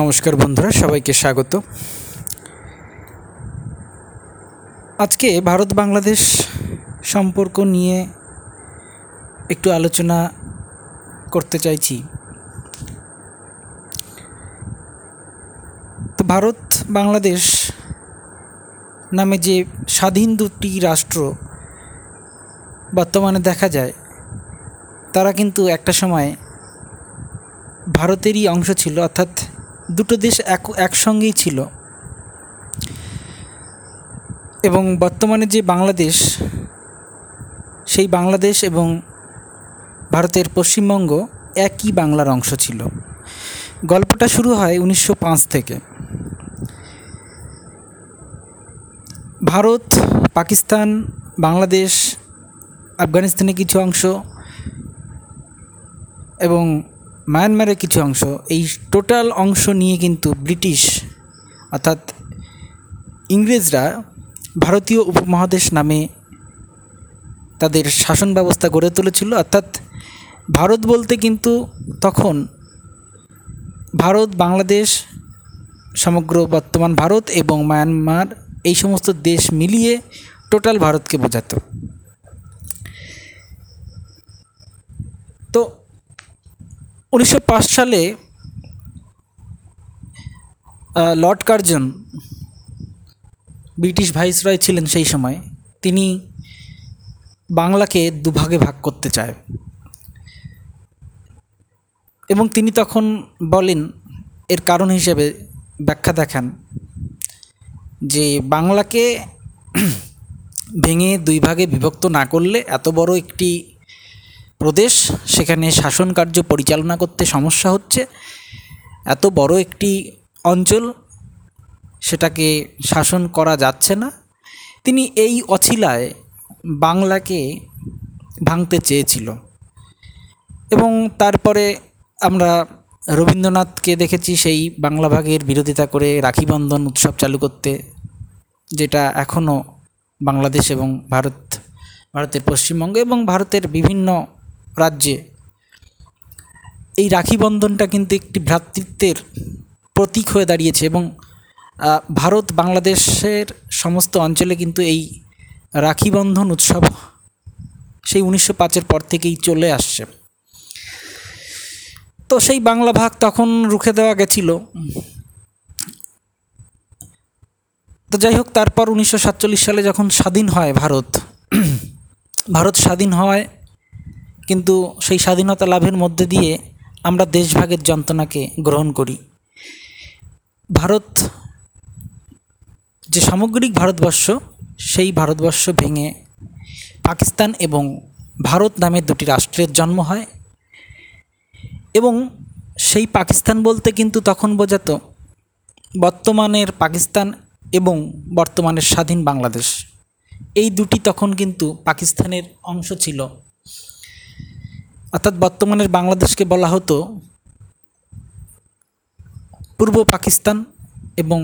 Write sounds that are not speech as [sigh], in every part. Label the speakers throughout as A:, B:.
A: নমস্কার বন্ধুরা, সবাইকে স্বাগত। আজকে ভারত বাংলাদেশ সম্পর্ক নিয়ে একটু আলোচনা করতে চাইছি। তো ভারত বাংলাদেশ নামে যে স্বাধীন দুটি রাষ্ট্র বর্তমানে দেখা যায়, তারা কিন্তু একটা সময় ভারতেরই অংশ ছিল, অর্থাৎ দুটো দেশ এক, একসঙ্গেই ছিল। এবং বর্তমানে যে বাংলাদেশ, সেই বাংলাদেশ এবং ভারতের পশ্চিমবঙ্গ একই বাংলার অংশ ছিল। গল্পটা শুরু হয় উনিশশো পাঁচ থেকে। ভারত, পাকিস্তান, বাংলাদেশ, আফগানিস্তানের কিছু অংশ এবং মায়ানমারের কিছু অংশ, এই টোটাল অংশ নিয়ে কিন্তু ব্রিটিশ, অর্থাৎ ইংরেজরা ভারতীয় উপমহাদেশ নামে তাদের শাসন ব্যবস্থা গড়ে তুলেছিল। অর্থাৎ ভারত বলতে কিন্তু তখন ভারত, বাংলাদেশ, সমগ্র বর্তমান ভারত এবং মায়ানমার এই সমস্ত দেশ মিলিয়ে টোটাল ভারতকে বোঝাতো তো উনিশশো পাঁচ সালে লর্ড কার্জন, ব্রিটিশ ভাইসরয় ছিলেন সেই সময়, তিনি বাংলাকে দুভাগে ভাগ করতে চায়। এবং তিনি তখন বলেন, এর কারণ হিসেবে ব্যাখ্যা দেখান যে বাংলাকে [clears throat] ভেঙে দুই ভাগে বিভক্ত না করলে এত বড় একটি প্রদেশ, সেখানে শাসন কার্য পরিচালনা করতে সমস্যা হচ্ছে। এত বড় একটি অঞ্চল, সেটাকে শাসন করা যাচ্ছে না। তিনি এই অছিলায় বাংলাকে ভাঙতে চেয়েছিল। এবং তারপরে আমরা রবীন্দ্রনাথকে দেখেছি, সেই বাংলা ভাগের বিরোধিতা করে রাখি বন্ধন উৎসব চালু করতে, যেটা এখনও বাংলাদেশ এবং ভারত, ভারতের পশ্চিমবঙ্গ এবং ভারতের বিভিন্ন রাজ্যে। এই রাখি বন্ধনটা কিন্তু একটি ভ্রাতৃত্বের প্রতীক হয়ে দাঁড়িয়েছে এবং ভারত বাংলাদেশের সমস্ত অঞ্চলে কিন্তু এই রাখি বন্ধন উৎসব সেই উনিশশো পাঁচের পর থেকেই চলে আসছে। তো সেই বাংলা ভাগ তখন রুখে দেওয়া গেছিল। তো যাই হোক, তারপর উনিশশো সাতচল্লিশ সালে যখন স্বাধীন হয় ভারত ভারত স্বাধীন হয় কিন্তু সেই স্বাধীনতা লাভের মধ্যে দিয়ে আমরা দেশভাগের যন্ত্রণাকে গ্রহণ করি। ভারত, যে সামগ্রিক ভারতবর্ষ, সেই ভারতবর্ষ ভেঙে পাকিস্তান এবং ভারত নামে দুটি রাষ্ট্রের জন্ম হয় এবং সেই পাকিস্তান বলতে কিন্তু তখন বোঝাত বর্তমানের পাকিস্তান এবং বর্তমানের স্বাধীন বাংলাদেশ। এই দুটি তখন কিন্তু পাকিস্তানের অংশ ছিল। অর্থাৎ বর্তমানের বাংলাদেশকে বলা হতো পূর্ব পাকিস্তান এবং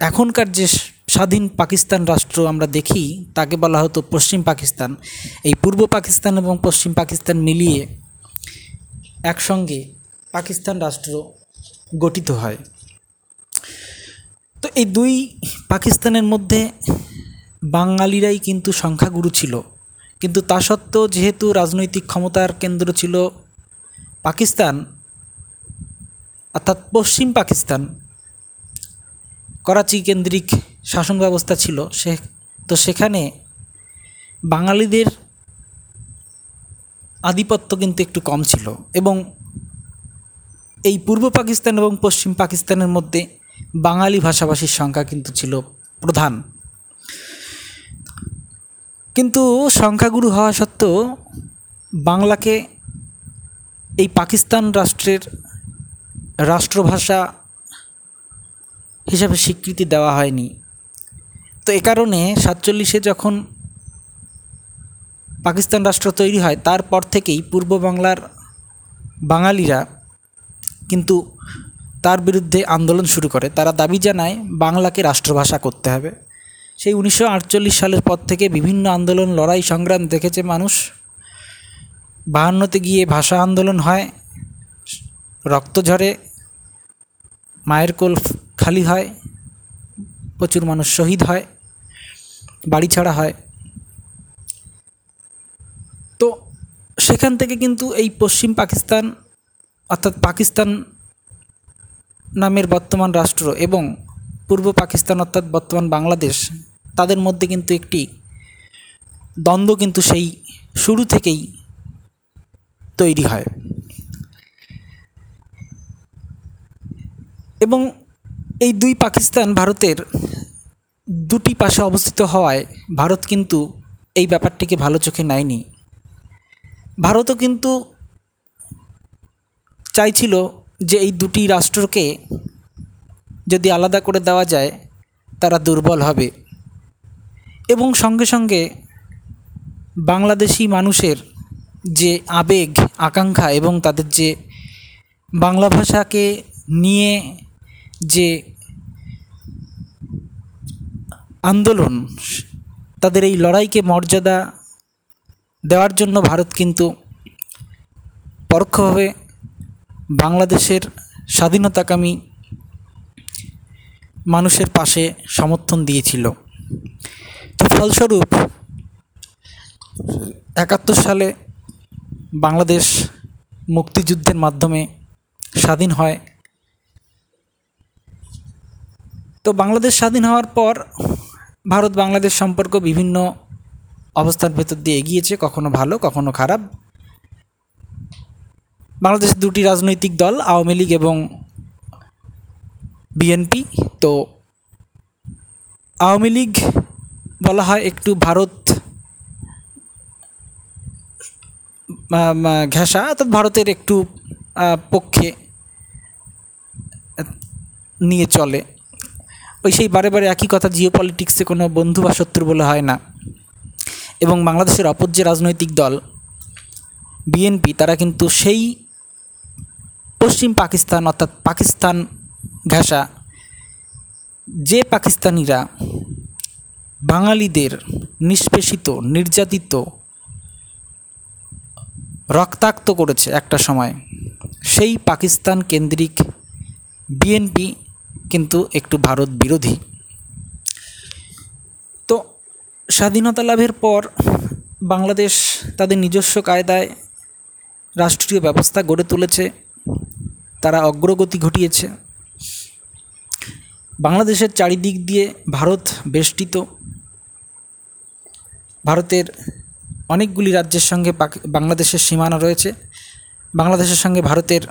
A: এখনকার যে স্বাধীন পাকিস্তান রাষ্ট্র আমরা দেখি, তাকে বলা হতো পশ্চিম পাকিস্তান। এই পূর্ব পাকিস্তান এবং পশ্চিম পাকিস্তান মিলিয়ে একসঙ্গে পাকিস্তান রাষ্ট্র গঠিত হয়। তো এই দুই পাকিস্তানের মধ্যে বাঙালিরাই কিন্তু সংখ্যাগুরু ছিল। কিন্তু তা সত্ত্বেও যেহেতু রাজনৈতিক ক্ষমতার কেন্দ্র ছিল পাকিস্তান, অর্থাৎ পশ্চিম পাকিস্তান, করাচি কেন্দ্রিক শাসন ব্যবস্থা ছিল সে, তো সেখানে বাঙালিদের আধিপত্য কিন্তু একটু কম ছিল এবং এই পূর্ব পাকিস্তান এবং পশ্চিম পাকিস্তানের মধ্যে বাঙালি ভাষাভাষীর সংখ্যা কিন্তু ছিল প্রধান। কিন্তু সংখ্যাগুরু হওয়া সত্ত্বেও বাংলাকে এই পাকিস্তান রাষ্ট্রের রাষ্ট্রভাষা হিসাবে স্বীকৃতি দেওয়া হয়নি। তো এ কারণে সাতচল্লিশে যখন পাকিস্তান রাষ্ট্র তৈরি হয়, তারপর থেকেই পূর্ব বাংলার বাঙালিরা কিন্তু তার বিরুদ্ধে আন্দোলন শুরু করে। তারা দাবি জানায়, বাংলাকে রাষ্ট্রভাষা করতে হবে। সেই উনিশশো আটচল্লিশ সালের পর থেকে বিভিন্ন আন্দোলন, লড়াই, সংগ্রাম দেখেছে মানুষ। বাহান্নতে গিয়ে ভাষা আন্দোলন হয়, রক্ত ঝরে, মায়ের কোল খালি হয়, প্রচুর মানুষ শহীদ হয়, বাড়ি ছাড়া হয়। তো সেখান থেকে কিন্তু এই পশ্চিম পাকিস্তান, অর্থাৎ পাকিস্তান নামের বর্তমান রাষ্ট্র এবং পূর্ব পাকিস্তান, অর্থাৎ বর্তমান বাংলাদেশ তাদের মধ্যে কিন্তু একটি দ্বন্দ্ব কিন্তু সেই শুরু থেকেই তৈরি হয়। এবং এই দুই পাকিস্তান ভারতের দুটি পাশে অবস্থিত হওয়ায় ভারত কিন্তু এই ব্যাপারটিকে ভালো চোখে নেয়নি। ভারতও কিন্তু চাইছিল যে এই দুটি রাষ্ট্রকে যদি আলাদা করে দেওয়া যায়, তারা দুর্বল হবে। এবং সঙ্গে সঙ্গে বাংলাদেশি মানুষের যে আবেগ, আকাঙ্ক্ষা এবং তাদের যে বাংলা ভাষাকে নিয়ে যে আন্দোলন, তাদের এই লড়াইকে মর্যাদা দেওয়ার জন্য ভারত কিন্তু পরোক্ষভাবে বাংলাদেশের স্বাধীনতাকামী মানুষের পাশে সমর্থন দিয়েছিল। তো ফলস্বরূপ একাত্তর সালে বাংলাদেশ মুক্তিযুদ্ধের মাধ্যমে স্বাধীন হয়। তো বাংলাদেশ স্বাধীন হওয়ার পর ভারত বাংলাদেশ সম্পর্ক বিভিন্ন অবস্থার ভেতর দিয়ে এগিয়েছে, কখনো ভালো, কখনো খারাপ। বাংলাদেশের দুটি রাজনৈতিক দল, আওয়ামী লীগ এবং বিএনপি। তো আওয়ামী লীগ বলা হয় একটু ভারত ঘেঁষা, অর্থাৎ ভারতের একটু পক্ষে নিয়ে চলে। ওই সেই বারে বারে একই কথা জিও পলিটিক্সে কোনো বন্ধু বা শত্রু বলে হয় না। এবং বাংলাদেশের অপর যে রাজনৈতিক দল, বিএনপি, তারা কিন্তু সেই পশ্চিম পাকিস্তান, অর্থাৎ পাকিস্তান ঘেঁষা, যে পাকিস্তানিরা বাঙালিদের নিষ্পেষিত, নির্যাতিত, রক্তাক্ত করেছে একটা সময়। সেই পাকিস্তান কেন্দ্রিক বিএনপি কিন্তু একটু ভারত বিরোধী। তো স্বাধীনতা লাভের পর বাংলাদেশ তাদের নিজস্ব কায়দায় রাষ্ট্রীয় ব্যবস্থা গড়ে তুলেছে। তারা অগ্রগতি ঘটিয়েছে। বাংলাদেশের চারিদিক দিয়ে ভারত বেষ্টিত। ভারতের অনেকগুলি রাজ্যের সঙ্গে বাংলাদেশের সীমানা রয়েছে। বাংলাদেশের সঙ্গে ভারতের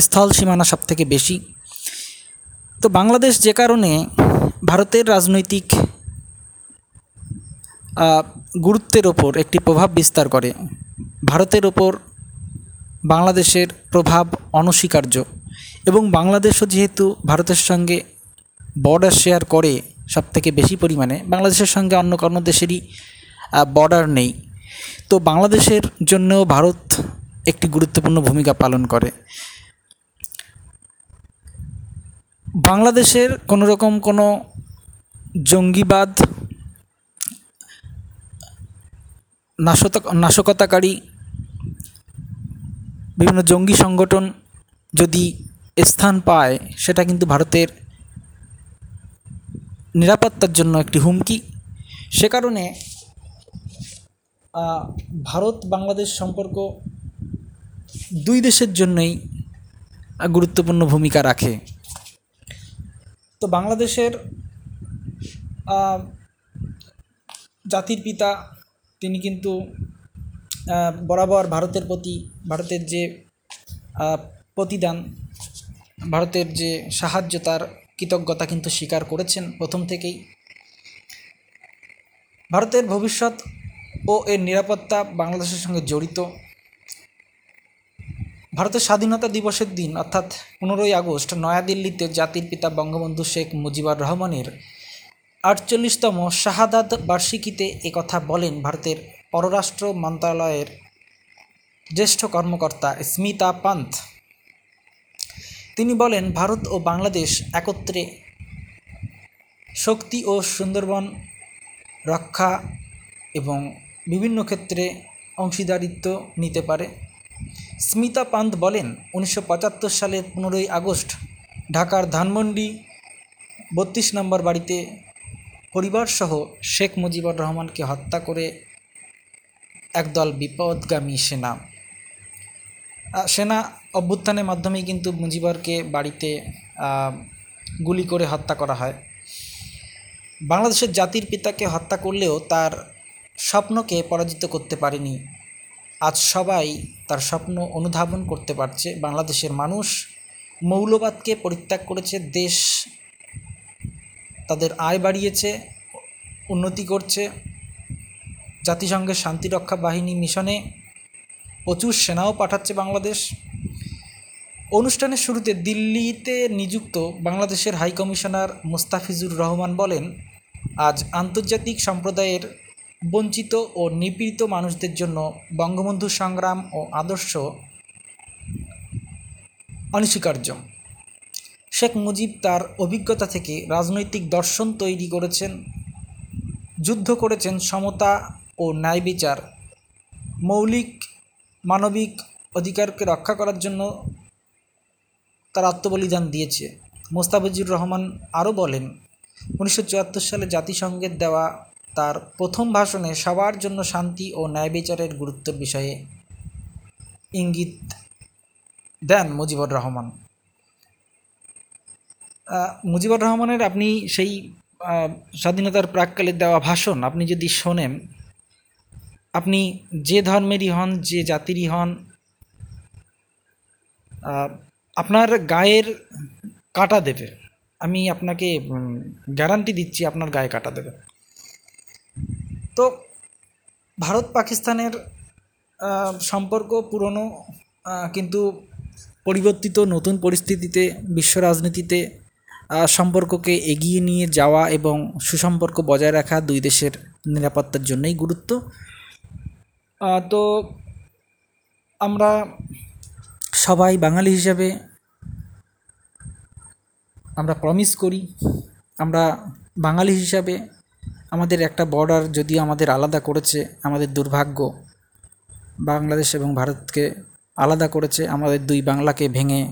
A: স্থল সীমানা সব থেকে বেশি। তো বাংলাদেশ যে কারণে ভারতের রাজনৈতিক গুরুত্বের ওপর একটি প্রভাব বিস্তার করে। ভারতের ওপর বাংলাদেশের প্রভাব অনস্বীকার্য। এবং বাংলাদেশও যেহেতু ভারতের সঙ্গে বর্ডার শেয়ার করে সব থেকে বেশি পরিমাণে, বাংলাদেশের সঙ্গে অন্য কোনো দেশেরই বর্ডার নেই। তো বাংলাদেশের জন্যও ভারত একটি গুরুত্বপূর্ণ ভূমিকা পালন করে। বাংলাদেশের কোনো রকম কোনো জঙ্গিবাদ, নাশতা, নাশকতাকারী বিভিন্ন জঙ্গি সংগঠন যদি স্থান পায়, সেটা কিন্তু ভারতের নিরাপত্তার জন্য একটি হুমকি। সে কারণে ভারত বাংলাদেশ সম্পর্ক দুই দেশের জন্যই গুরুত্বপূর্ণ ভূমিকা রাখে। তো বাংলাদেশের জাতির পিতা, তিনি কিন্তু বরাবর ভারতের প্রতি, ভারতের যে প্রতিদান ভারতের যে সাহায্য, তার কৃতজ্ঞতা কিন্তু স্বীকার করেছেন প্রথম থেকেই। ভারতের ভবিষ্যৎ ও এর নিরাপত্তা বাংলাদেশের সঙ্গে জড়িত। ভারতের স্বাধীনতা দিবসের দিন, অর্থাৎ পনেরোই আগস্ট, নয়াদিল্লিতে জাতির পিতা বঙ্গবন্ধু শেখ মুজিবুর রহমানের আটচল্লিশতম শাহাদাত বার্ষিকীতে একথা বলেন ভারতের পররাষ্ট্র মন্ত্রণালয়ের জ্যেষ্ঠ কর্মকর্তা স্মিতা পান্ত তিনি বলেন, ভারত ও বাংলাদেশ একত্রে শক্তি ও সুন্দরবন রক্ষা এবং বিভিন্ন ক্ষেত্রে অংশীদারিত্ব নিতে পারে। স্মিতা পান্ত বলেন, উনিশশো পঁচাত্তর সালের পনেরোই আগস্ট ঢাকার ধানমন্ডি বত্রিশ নম্বর বাড়িতে পরিবারসহ শেখ মুজিবুর রহমানকে হত্যা করে একদল বিপদগামী সেনা সেনা অভ্যুত্থানের মাধ্যমেই কিন্তু মুজিবরকে বাড়িতে গুলি করে হত্যা করা হয়। বাংলাদেশের জাতির পিতাকে হত্যা করলেও তার স্বপ্নকে পরাজিত করতে পারেনি। আজ সবাই তার স্বপ্ন অনুধাবন করতে পারছে। বাংলাদেশের মানুষ মৌলবাদকে পরিত্যাগ করেছে। দেশ তাদের আয় বাড়িয়েছে, উন্নতি করছে। জাতিসংঘের শান্তিরক্ষা বাহিনী মিশনে প্রচুর সেনাও পাঠাচ্ছে বাংলাদেশ। অনুষ্ঠানের শুরুতে দিল্লিতে নিযুক্ত বাংলাদেশের হাই কমিশনার মোস্তাফিজুর রহমান বলেন, আজ আন্তর্জাতিক সম্প্রদায়ের বঞ্চিত ও নিপীড়িত মানুষদের জন্য বঙ্গবন্ধু সংগ্রাম ও আদর্শ অনস্বীকার্য। শেখ মুজিব তার অভিজ্ঞতা থেকে রাজনৈতিক দর্শন তৈরি করেছেন, যুদ্ধ করেছেন সমতা ও ন্যায় বিচার মৌলিক মানবিক অধিকারকে রক্ষা করার জন্য তার আত্মবলিদান দিয়েছে। মোস্তাফিজুর রহমান আরও বলেন, উনিশশো চুয়াত্তর সালে জাতিসংঘের দেওয়া তার প্রথম ভাষণে সবার জন্য শান্তি ও ন্যায় বিচারের গুরুত্বের বিষয়ে ইঙ্গিত দেন মুজিবুর রহমান। মুজিবুর রহমানের আপনি সেই স্বাধীনতার প্রাককালে দেওয়া ভাষণ আপনি যদি শোনেন আপনি যে ধর্মেরই হন, যে জাতিরই হন আপনার গায়ের কাটা দেবে। আমি আপনাকে গ্যারান্টি দিচ্ছি আপনার গায়ে কাটা দেবে। তো ভারত পাকিস্তানের সম্পর্ক পুরনো কিন্তু পরিবর্তিত নতুন পরিস্থিতিতে, বিশ্ব রাজনীতিতে সম্পর্ককে এগিয়ে নিয়ে যাওয়া এবং সুসম্পর্ক বজায় রাখা দুই দেশের নিরাপত্তার জন্যই গুরুত্ব। তো আমরা সবাই বাঙালি হিসাবে আমরা প্রমিস করি, আমরা বাঙালি হিসাবে আমাদের একটা বর্ডার যদিও আমাদের আলাদা করেছে, আমাদের দুর্ভাগ্য। বাংলাদেশ এবং ভারতকে আলাদা করেছে, আমাদের দুই বাংলাকে ভেঙে,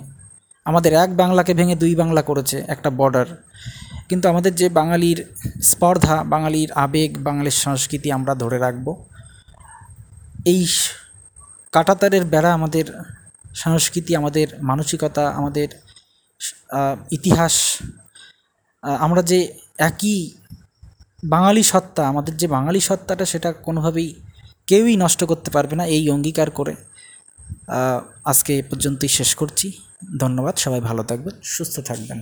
A: আমাদের এক বাংলাকে ভেঙে দুই বাংলা করেছে একটা বর্ডার কিন্তু আমাদের যে বাঙালির স্পর্ধা, বাঙালির আবেগ, বাঙালির সংস্কৃতি আমরা ধরে রাখব। এই কাঁটাতারের বেড়া আমাদের সংস্কৃতি, আমাদের মানসিকতা, আমাদের ইতিহাস আমরা যে একই বাঙালি সত্তা, আমাদের যে বাঙালি সত্তাটা সেটা কোনোভাবেই কেউই নষ্ট করতে পারবে না এই অঙ্গীকার করে আজকে এ পর্যন্তই শেষ করছি। ধন্যবাদ, সবাই ভালো থাকবেন, সুস্থ থাকবেন।